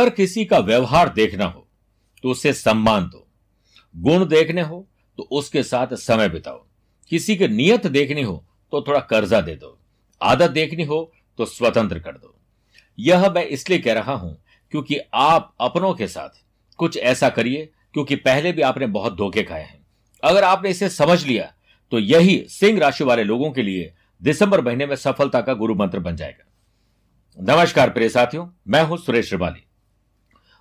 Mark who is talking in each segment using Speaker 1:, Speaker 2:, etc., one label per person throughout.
Speaker 1: अगर किसी का व्यवहार देखना हो तो उससे सम्मान दो। गुण देखने हो तो उसके साथ समय बिताओ। किसी की नियत देखनी हो तो थोड़ा कर्जा दे दो। आदत देखनी हो तो स्वतंत्र कर दो। यह मैं इसलिए कह रहा हूँ, क्योंकि आप अपनों के साथ कुछ ऐसा करिए, क्योंकि पहले भी आपने बहुत धोखे खाए हैं। अगर आपने इसे समझ लिया तो यही सिंह राशि वाले लोगों के लिए दिसंबर महीने में सफलता का गुरु मंत्र बन जाएगा। नमस्कार प्रिय साथियों, मैं हूँ सुरेश श्रिवाली।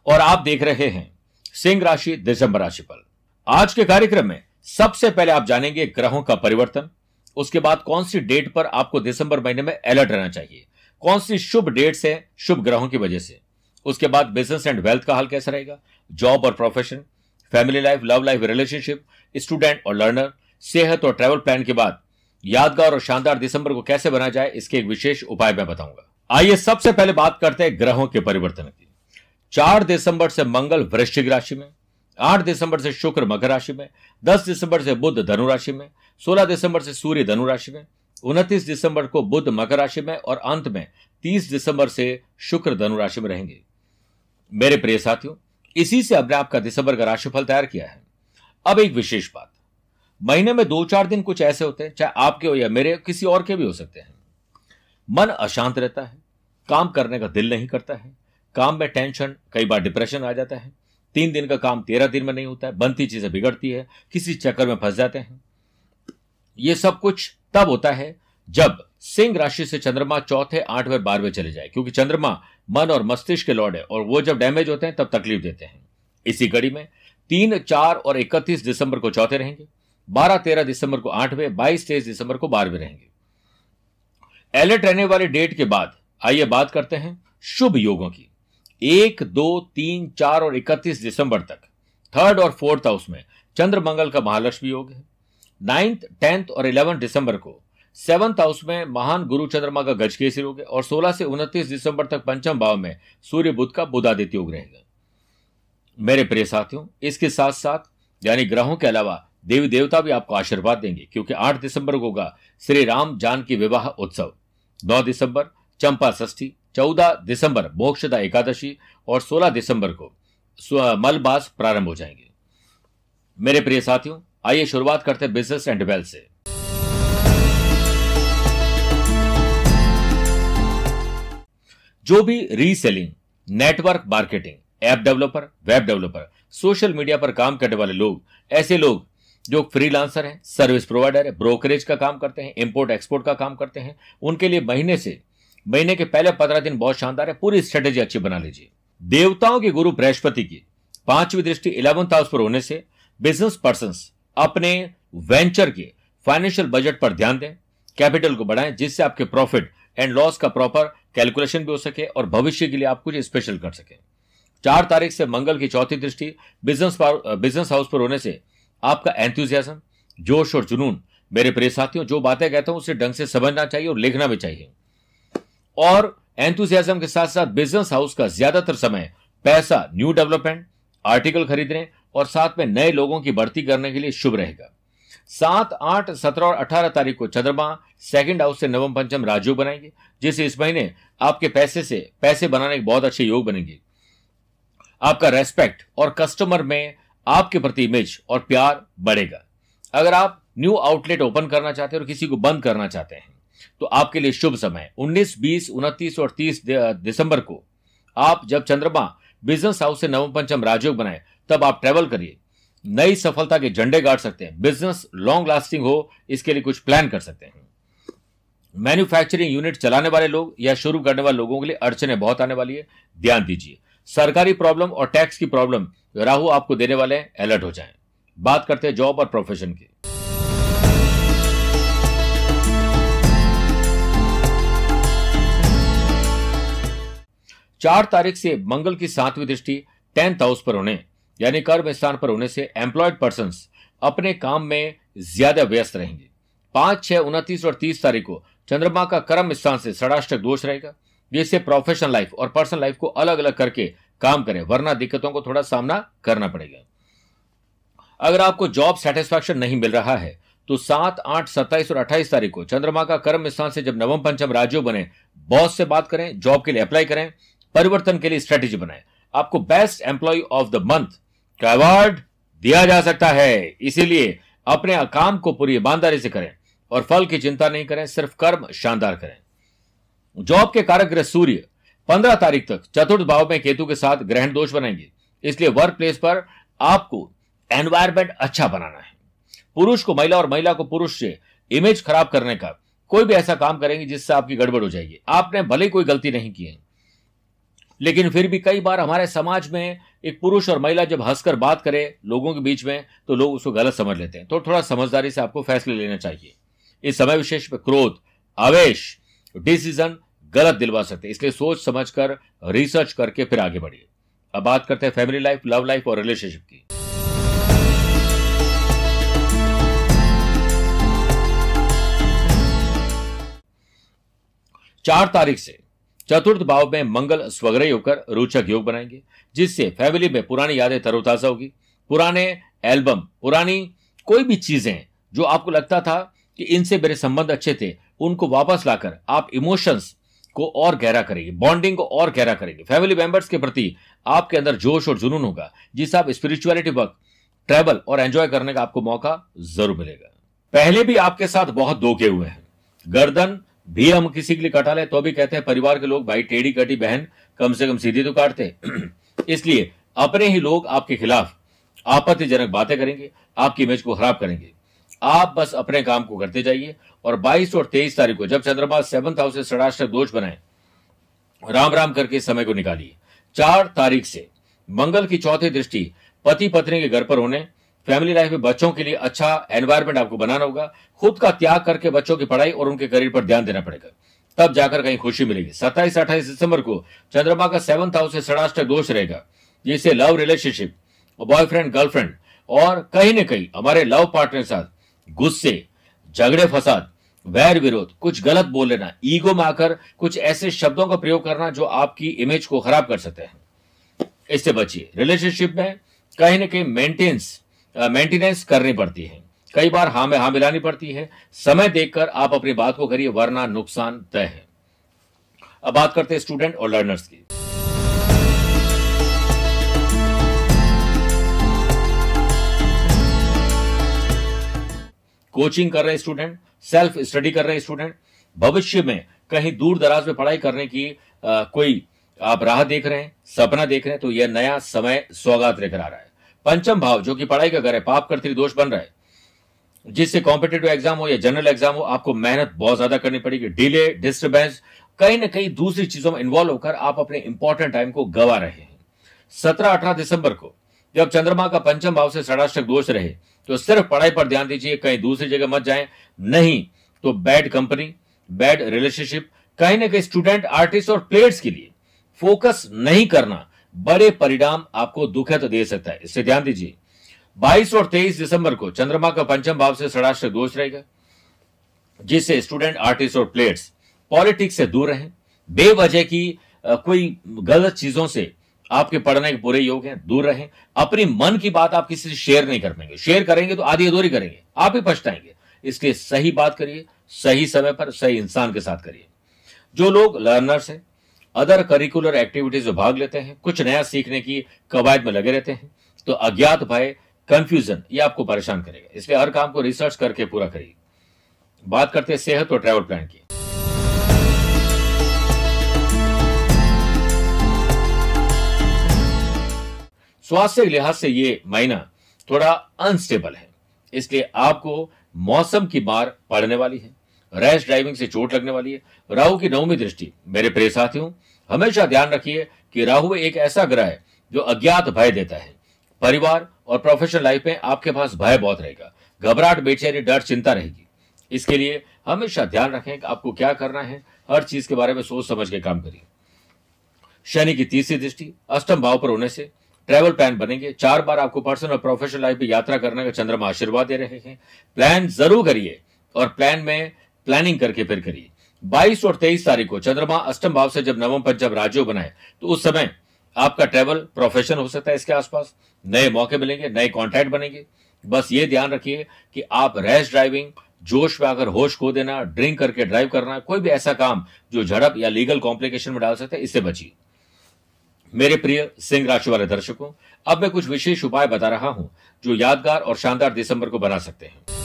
Speaker 1: और आप देख रहे हैं सिंह राशि, दिसंबर राशि पर। आज के कार्यक्रम में सबसे पहले आप जानेंगे ग्रहों का परिवर्तन। उसके बाद कौन सी डेट पर आपको दिसंबर महीने में अलर्ट रहना चाहिए? कौन सी शुभ डेट्स है शुभ ग्रहों की वजह से? उसके बाद बिज़नेस एंड वेल्थ का हाल कैसा रहेगा? जॉब और profession family life love life relationship student और लर्नर सेहत और ट्रैवल प्लान के बाद यादगार और शानदार दिसंबर को कैसे बना जाए, इसके एक विशेष उपाय मैं बताऊँगा। आइए सबसे पहले बात करते हैं ग्रहों के परिवर्तन की। चार दिसंबर से मंगल वृश्चिक राशि में, आठ दिसंबर से शुक्र मकर राशि में, दस दिसंबर से बुद्ध धनु राशि में, सोलह दिसंबर से सूर्य धनु राशि में, उनतीस दिसंबर को बुद्ध मकर राशि में और अंत में तीस दिसंबर से शुक्र धनु राशि में रहेंगे। मेरे प्रिय साथियों, इसी से हमने आपका दिसंबर का राशिफल तैयार किया है। अब एक विशेष बात। महीने में दो चार दिन कुछ ऐसे होते हैं, चाहे आपके हो या मेरे, किसी और के भी हो सकते हैं। मन अशांत रहता है, काम करने का दिल नहीं करता है काम में टेंशन कई बार डिप्रेशन आ जाता है। तीन दिन का काम तेरह दिन में नहीं होता है, बनती चीज़ें बिगड़ती है, किसी चक्कर में फंस जाते हैं। ये सब कुछ तब होता है जब सिंह राशि से चंद्रमा चौथे, आठवें, बारहवें चले जाए, क्योंकि चंद्रमा मन और मस्तिष्क के लॉर्ड है और वो जब डैमेज होते हैं, तब तकलीफ़ देते हैं। इसी कड़ी में तीन, चार और इकतीस दिसंबर को चौथे रहेंगे, बारह, तेरह दिसंबर को आठवें, बाईस, तेईस दिसंबर को बारहवें रहेंगे। अलर्ट रहने वाले डेट के बाद आइए बात करते हैं शुभ योगों की। एक, दो, तीन, चार और इकतीस दिसंबर तक। थर्ड और फोर्थ हाउस में चंद्र मंगल का महालक्ष्मी योग है। नाइन्थ टेंथ और इलेवन दिसंबर को सेवंथ हाउस में महान गुरु चंद्रमा का गजकेसरी योग है और 16 से 29 दिसंबर तक पंचम भाव में सूर्य बुद्ध का बुधादित्य योग रहेगा। मेरे प्रिय साथियों, इसके साथ साथ यानी ग्रहों के अलावा देवी देवता भी आपको आशीर्वाद देंगे, क्योंकि 8 दिसंबर को होगा श्री राम जान की विवाह उत्सव। 9 दिसंबर, चंपा षष्ठी 14 दिसंबर, मोक्षदा एकादशी और 16 दिसंबर को मलबास प्रारंभ हो जाएँगे। मेरे प्रिय साथियों, आइए शुरुआत करते हैं बिज़नेस एंड वेल्थ से। जो भी reselling network marketing app developer web developer social media पर काम करने वाले लोग, ऐसे लोग जो फ्रीलांसर हैं सर्विस प्रोवाइडर है ब्रोकरेज का काम करते हैं इंपोर्ट एक्सपोर्ट का काम करते हैं, उनके लिए महीने से महीने के पहले पंद्रह दिन बहुत शानदार है, पूरी स्ट्रेटेजी अच्छी बना लीजिए। देवताओं के गुरु बृहस्पति की, पांचवी दृष्टि इलेवंथ हाउस पर होने से बिज़नेस पर्सन अपने वेंचर के फाइनेंशियल बजट पर ध्यान दें कैपिटल को बढ़ाएँ, जिससे आपके प्रॉफिट एंड लॉस का प्रॉपर कैलकुलेशन भी हो सके और भविष्य के लिए आप कुछ स्पेशल कर सके। चार तारीख से मंगल की चौथी दृष्टि बिज़नेस बिज़नेस हाउस पर होने से आपका एंथुजियाज्म जोश और जुनून। मेरे प्रिय साथियों, जो बातें कहता हूँ, उसे ढंग से समझना चाहिए और लिखना भी चाहिए। और एंथुजियाज्म के साथ साथ बिज़नेस हाउस का ज़्यादातर समय पैसा न्यू डेवलपमेंट आर्टिकल खरीदने और साथ में नए लोगों की भर्ती करने के लिए शुभ रहेगा। सात, आठ, सत्रह और अठारह तारीख को चंद्रमा सेकंड हाउस से नवम पंचम राजयोग बनाएँगे, जिससे इस महीने आपके पैसे से, पैसे बनाने के बहुत अच्छे योग बनेंगे। आपका रेस्पेक्ट और कस्टमर में आपके प्रति इमेज और प्यार बढ़ेगा। अगर आप न्यू आउटलेट ओपन करना चाहते हैं और किसी को बंद करना चाहते हैं तो आपके लिए शुभ समय। 19, 20, 29 और 30 दिसंबर को आप जब चंद्रमा बिज़नेस हाउस से नवम पंचम राजयोग बनाए तब आप ट्रेवल करिए। नई सफलता के झंडे गाड़ सकते हैं। बिज़नेस लॉन्ग लास्टिंग हो इसके लिए कुछ प्लान कर सकते हैं। मैन्युफैक्चरिंग यूनिट चलाने वाले लोग या शुरू करने वाले लोगों के लिए अड़चने बहुत आने वाली है। ध्यान दीजिए। सरकारी प्रॉब्लम और टैक्स की प्रॉब्लम राहु आपको देने वाले हैं अलर्ट हो जाएँ। बात करते हैं जॉब और प्रोफेशन की। चार तारीख से मंगल की सातवीं दृष्टि टेंथ हाउस पर होने, यानी कर्म स्थान पर होने से एम्प्लॉयड पर्सन अपने काम में ज़्यादा व्यस्त रहेंगे। पाँच, छह, उनतीस और तीस तारीख को चंद्रमा का कर्म स्थान से षडाष्टक दोष रहेगा। जिससे प्रोफेशनल लाइफ और पर्सनल लाइफ को अलग अलग करके काम करें, वरना दिक्कतों को थोड़ा सामना करना पड़ेगा। अगर आपको जॉब सेटिस्फैक्शन नहीं मिल रहा है तो सात, आठ, सत्ताईस और अट्ठाईस तारीख को चंद्रमा का कर्म स्थान से जब नवम, पंचम राज्यों बने बॉस से बात करें जॉब के लिए अप्लाई करें परिवर्तन के लिए स्ट्रेटेजी बनाए। आपको best employ of the month का अवार्ड दिया जा सकता है। इसीलिए अपने काम को पूरी ईमानदारी से करें और फल की चिंता नहीं करें, सिर्फ़ कर्म शानदार करें। जॉब के कारक ग्रह सूर्य, पंद्रह तारीख तक चतुर्थ भाव में केतु के साथ ग्रहण दोष बनाएँगे। इसलिए वर्क प्लेस पर आपको एनवायरमेंट अच्छा बनाना है। पुरुष को महिला और महिला को पुरुष से इमेज खराब करने का कोई भी ऐसा काम करेंगे जिससे आपकी गड़बड़ हो जाएगी। आपने भले कोई गलती नहीं की है। लेकिन फिर भी कई बार हमारे समाज में एक पुरुष और महिला जब हंसकर बात करे लोगों के बीच में तो लोग उसको गलत समझ लेते हैं। तो थोड़ा समझदारी से आपको फैसले लेना चाहिए। इस समय विशेष में क्रोध, आवेश, डिसीज़न गलत दिलवा सकते हैं। इसलिए सोच समझ कर रिसर्च करके फिर आगे बढ़िए। अब बात करते हैं फैमिली लाइफ, लव लाइफ और रिलेशनशिप की। चार तारीख से चतुर्थ भाव में मंगल स्वग्रही होकर रोचक योग बनाएँगे, जिससे फैमिली में पुरानी यादें तरोताजा होगी। पुराने एल्बम पुरानी कोई भी चीज़ें जो आपको लगता था कि इनसे मेरे संबंध अच्छे थे, उनको वापस लाकर आप इमोशंस को और गहरा करेंगे बॉन्डिंग को और गहरा करेंगे। फैमिली मेंबर्स के प्रति आपके अंदर जोश और जुनून होगा जिससे आप स्पिरिचुअलिटी वर्क ट्रेवल और एंजॉय करने का आपको मौका ज़रूर मिलेगा। पहले भी आपके साथ बहुत धोखे हुए हैं। गर्दन भी हम किसी के लिए कटा ले तो भी कहते हैं परिवार के लोग, भाई, टेढ़ी कटी बहन कम से कम सीधी तो काटते इसलिए अपने ही लोग आपके खिलाफ आपत्तिजनक बातें करेंगे, आपकी इमेज को खराब करेंगे। आप बस अपने काम को करते जाइए और 22 और 23 तारीख को जब चंद्रमा सेवंथ हाउस से षडाष्टक दोष बनाए, राम राम करके समय को निकालिए। चार तारीख से मंगल की चौथी दृष्टि पति पत्नी के घर पर होने फैमिली लाइफ में बच्चों के लिए अच्छा एनवायरमेंट आपको बनाना होगा। खुद का त्याग करके बच्चों की पढ़ाई और उनके करियर पर ध्यान देना पड़ेगा। तब जाकर कहीं खुशी मिलेगी। सत्ताईस, अट्ठाईस दिसंबर को चंद्रमा का सेवंथ हाउस से षडाष्टक दोष रहेगा। जिससे लव रिलेशनशिप बॉयफ्रेंड गर्लफ्रेंड और कहीं ना कहीं हमारे लव पार्टनर के साथ गुस्से, झगड़े, फसाद, वैर विरोध, कुछ गलत बोल लेना ईगो में आकर कुछ ऐसे शब्दों का प्रयोग करना जो आपकी इमेज को खराब कर सकते हैं। इससे बचिए। रिलेशनशिप में कहीं ना कहीं मेंटेनेंस मेंटेनेंस करनी पड़ती है। कई बार हाँ में हाँ मिलानी पड़ती है। समय देखकर आप अपनी बात को करिए वरना नुकसान तय है। अब बात करते हैं स्टूडेंट और लर्नर्स की। कोचिंग कर रहे स्टूडेंट सेल्फ स्टडी कर रहे स्टूडेंट भविष्य में कहीं दूर दराज में पढ़ाई करने की आ, कोई आप राह देख रहे हैं सपना देख रहे हैं तो यह नया समय सौगात लेकर आ रहा है। पंचम भाव, जो कि पढ़ाई का घर है, पाप कर्तरी दोष बन रहा है। जिससे कॉम्पिटेटिव एग्ज़ाम हो या जनरल एग्ज़ाम हो, आपको मेहनत बहुत ज़्यादा करनी पड़ेगी। डिले डिस्टर्बेंस कहीं ना कहीं दूसरी चीज़ों में इन्वॉल्व होकर आप अपने इंपॉर्टेंट टाइम को गवा रहे हैं। सत्रह अठारह दिसंबर को, जब चंद्रमा का पंचम भाव से षडाष्टक दोष रहे तो सिर्फ़ पढ़ाई पर ध्यान दीजिए, कहीं दूसरी जगह मत जाए। नहीं तो बैड कंपनी बैड रिलेशनशिप कहीं ना कहीं स्टूडेंट आर्टिस्ट और प्लेयर्स के लिए फोकस नहीं करना। बड़े परिणाम आपको दुखद दे सकता है। इससे ध्यान दीजिए। 22 और 23 दिसंबर को चंद्रमा का पंचम भाव से षडाष्टक दोष रहेगा, जिससे स्टूडेंट, आर्टिस्ट और प्लेयर्स पॉलिटिक्स से दूर रहें। बेवजह की कोई गलत चीज़ों से आपके पढ़ने के पूरे योग हैं, दूर रहें। अपनी मन की बात आप किसी से शेयर नहीं कर पाएँगे। शेयर करेंगे तो आधी अधूरी करेंगे। आप ही पछताएँगे। इसलिए सही बात करिए, सही समय पर, सही इंसान के साथ करिए। जो लोग लर्नर्स हैं अदर करिकुलर एक्टिविटीज़ में भाग लेते हैं, कुछ नया सीखने की कवायद में लगे रहते हैं तो अज्ञात भय कंफ्यूजन ये आपको परेशान करेगा। इसलिए हर काम को रिसर्च करके पूरा करिए। बात करते हैं सेहत और ट्रैवल प्लान की। स्वास्थ्य के लिहाज से ये महीना थोड़ा अनस्टेबल है। इसलिए आपको मौसम की मार पड़ने वाली है। रैश ड्राइविंग से चोट लगने वाली है। राहु की नवमी दृष्टि। मेरे प्रिय साथियों, हमेशा ध्यान रखिए कि राहु एक ऐसा ग्रह है जो अज्ञात भय देता है। परिवार और प्रोफेशनल लाइफ में आपके पास भय बहुत रहेगा। घबराहट, बेचैनी, डर, चिंता रहेगी। इसके लिए हमेशा ध्यान रखें कि आपको क्या करना है। हर चीज़ के बारे में सोच समझ के काम करिए। शनि की तीसरी दृष्टि, अष्टम भाव पर होने से ट्रैवल प्लान बनेंगे। चार बार आपको पर्सनल और प्रोफेशनल लाइफ में यात्रा करने का चंद्रमा आशीर्वाद दे रहे हैं। प्लान ज़रूर करिए और प्लान में प्लानिंग करके फिर करिए। 22 और 23 तारीख को, चंद्रमा अष्टम भाव से जब नवम पर जब राज्यों बनाए तो उस समय आपका ट्रेवल प्रोफेशन हो सकता है इसके आसपास। नए मौके मिलेंगे, नए कॉन्टैक्ट बनेंगे। बस ये ध्यान रखिए कि आप रैश ड्राइविंग जोश में आकर होश खो देना ड्रिंक करके ड्राइव करना, कोई भी ऐसा काम जो झड़प या लीगल कॉम्प्लिकेशन में डाल सकते हैं, इससे बचिए। मेरे प्रिय सिंह राशि वाले दर्शकों, अब मैं कुछ विशेष उपाय बता रहा हूँ जो यादगार और शानदार दिसंबर को बना सकते हैं।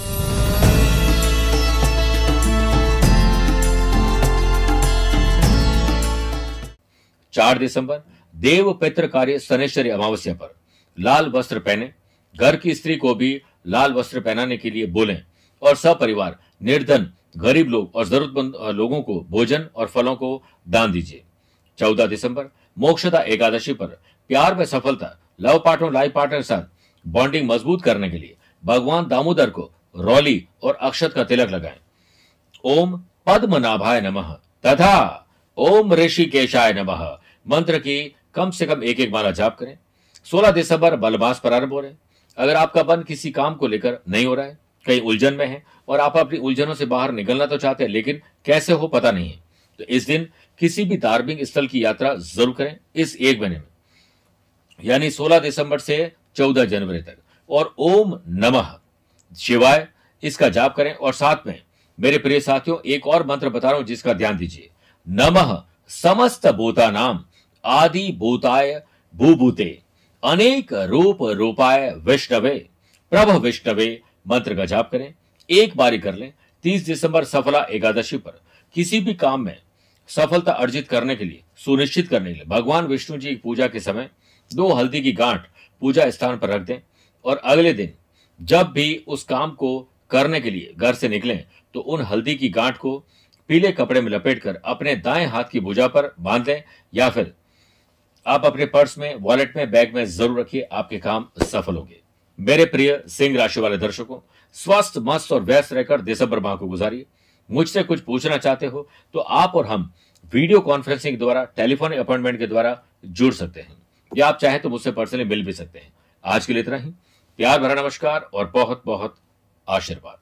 Speaker 1: चार दिसंबर, देव पित्र कार्य शनेश्वरी अमावस्या पर। लाल वस्त्र पहने, घर की स्त्री को भी लाल वस्त्र पहनाने के लिए बोलें और सपरिवार, निर्धन, गरीब लोग और जरूरतमंद लोगों को भोजन और फलों को दान दीजिए। चौदह दिसंबर, मोक्षदा एकादशी पर प्यार में सफलता, लव पार्टनर, लाइफ पार्टनर के साथ बॉन्डिंग मज़बूत करने के लिए भगवान दामोदर को रौली और अक्षत का तिलक लगाएँ। ओम पद्मनाभाय नमः। तथा ओम ऋषिकेशाय नमः। मंत्र की कम से कम एक एक माला जाप करें। 16 दिसंबर बलमास प्रारंभ हो रहे अगर आपका मन किसी काम को लेकर नहीं हो रहा है, कहीं उलझन में है, और आप अपनी उलझनों से बाहर निकलना तो चाहते हैं, लेकिन कैसे हो पता नहीं है। तो इस दिन किसी भी धार्मिक स्थल की यात्रा ज़रूर करें, इस एक महीने में। यानी 16 दिसंबर से 14 जनवरी तक। और ओम नमः शिवाय, इसका जाप करें। और साथ में मेरे प्रिय साथियों, एक और मंत्र बता रहा हूँ, जिसका ध्यान दीजिए। नमः समस्त भूता नाम आदि भूताय भूभूते, अनेक रूप रूपाय विष्णवे, प्रभ विष्णवे, मंत्र का जाप करें, एक बारी कर लें, तीस दिसंबर सफला एकादशी पर किसी भी काम में सफलता अर्जित करने के लिए, सुनिश्चित करने के लिए, भगवान विष्णु जी की पूजा के समय दो हल्दी की गांठ पूजा स्थान पर रख दें और अगले दिन जब भी उस काम को करने के लिए घर से निकलें तो उन हल्दी की गांठ को पीले कपड़े में लपेटकर अपने दाएँ हाथ की भुजा पर बाँध दें या फिर आप अपने पर्स में वॉलेट में बैग में ज़रूर रखिए, आपके काम सफल होंगे। मेरे प्रिय सिंह राशि वाले दर्शकों, स्वस्थ, मस्त और व्यस्त रहकर दिसंबर माह को गुजारिए। मुझसे कुछ पूछना चाहते हो तो आप और हम वीडियो कॉन्फ्रेंसिंग द्वारा, टेलीफोन अपॉइंटमेंट के द्वारा जुड़ सकते हैं। या आप चाहे तो मुझसे पर्सनली मिल भी सकते हैं। आज के लिए इतना ही। प्यार भरा नमस्कार और बहुत बहुत आशीर्वाद।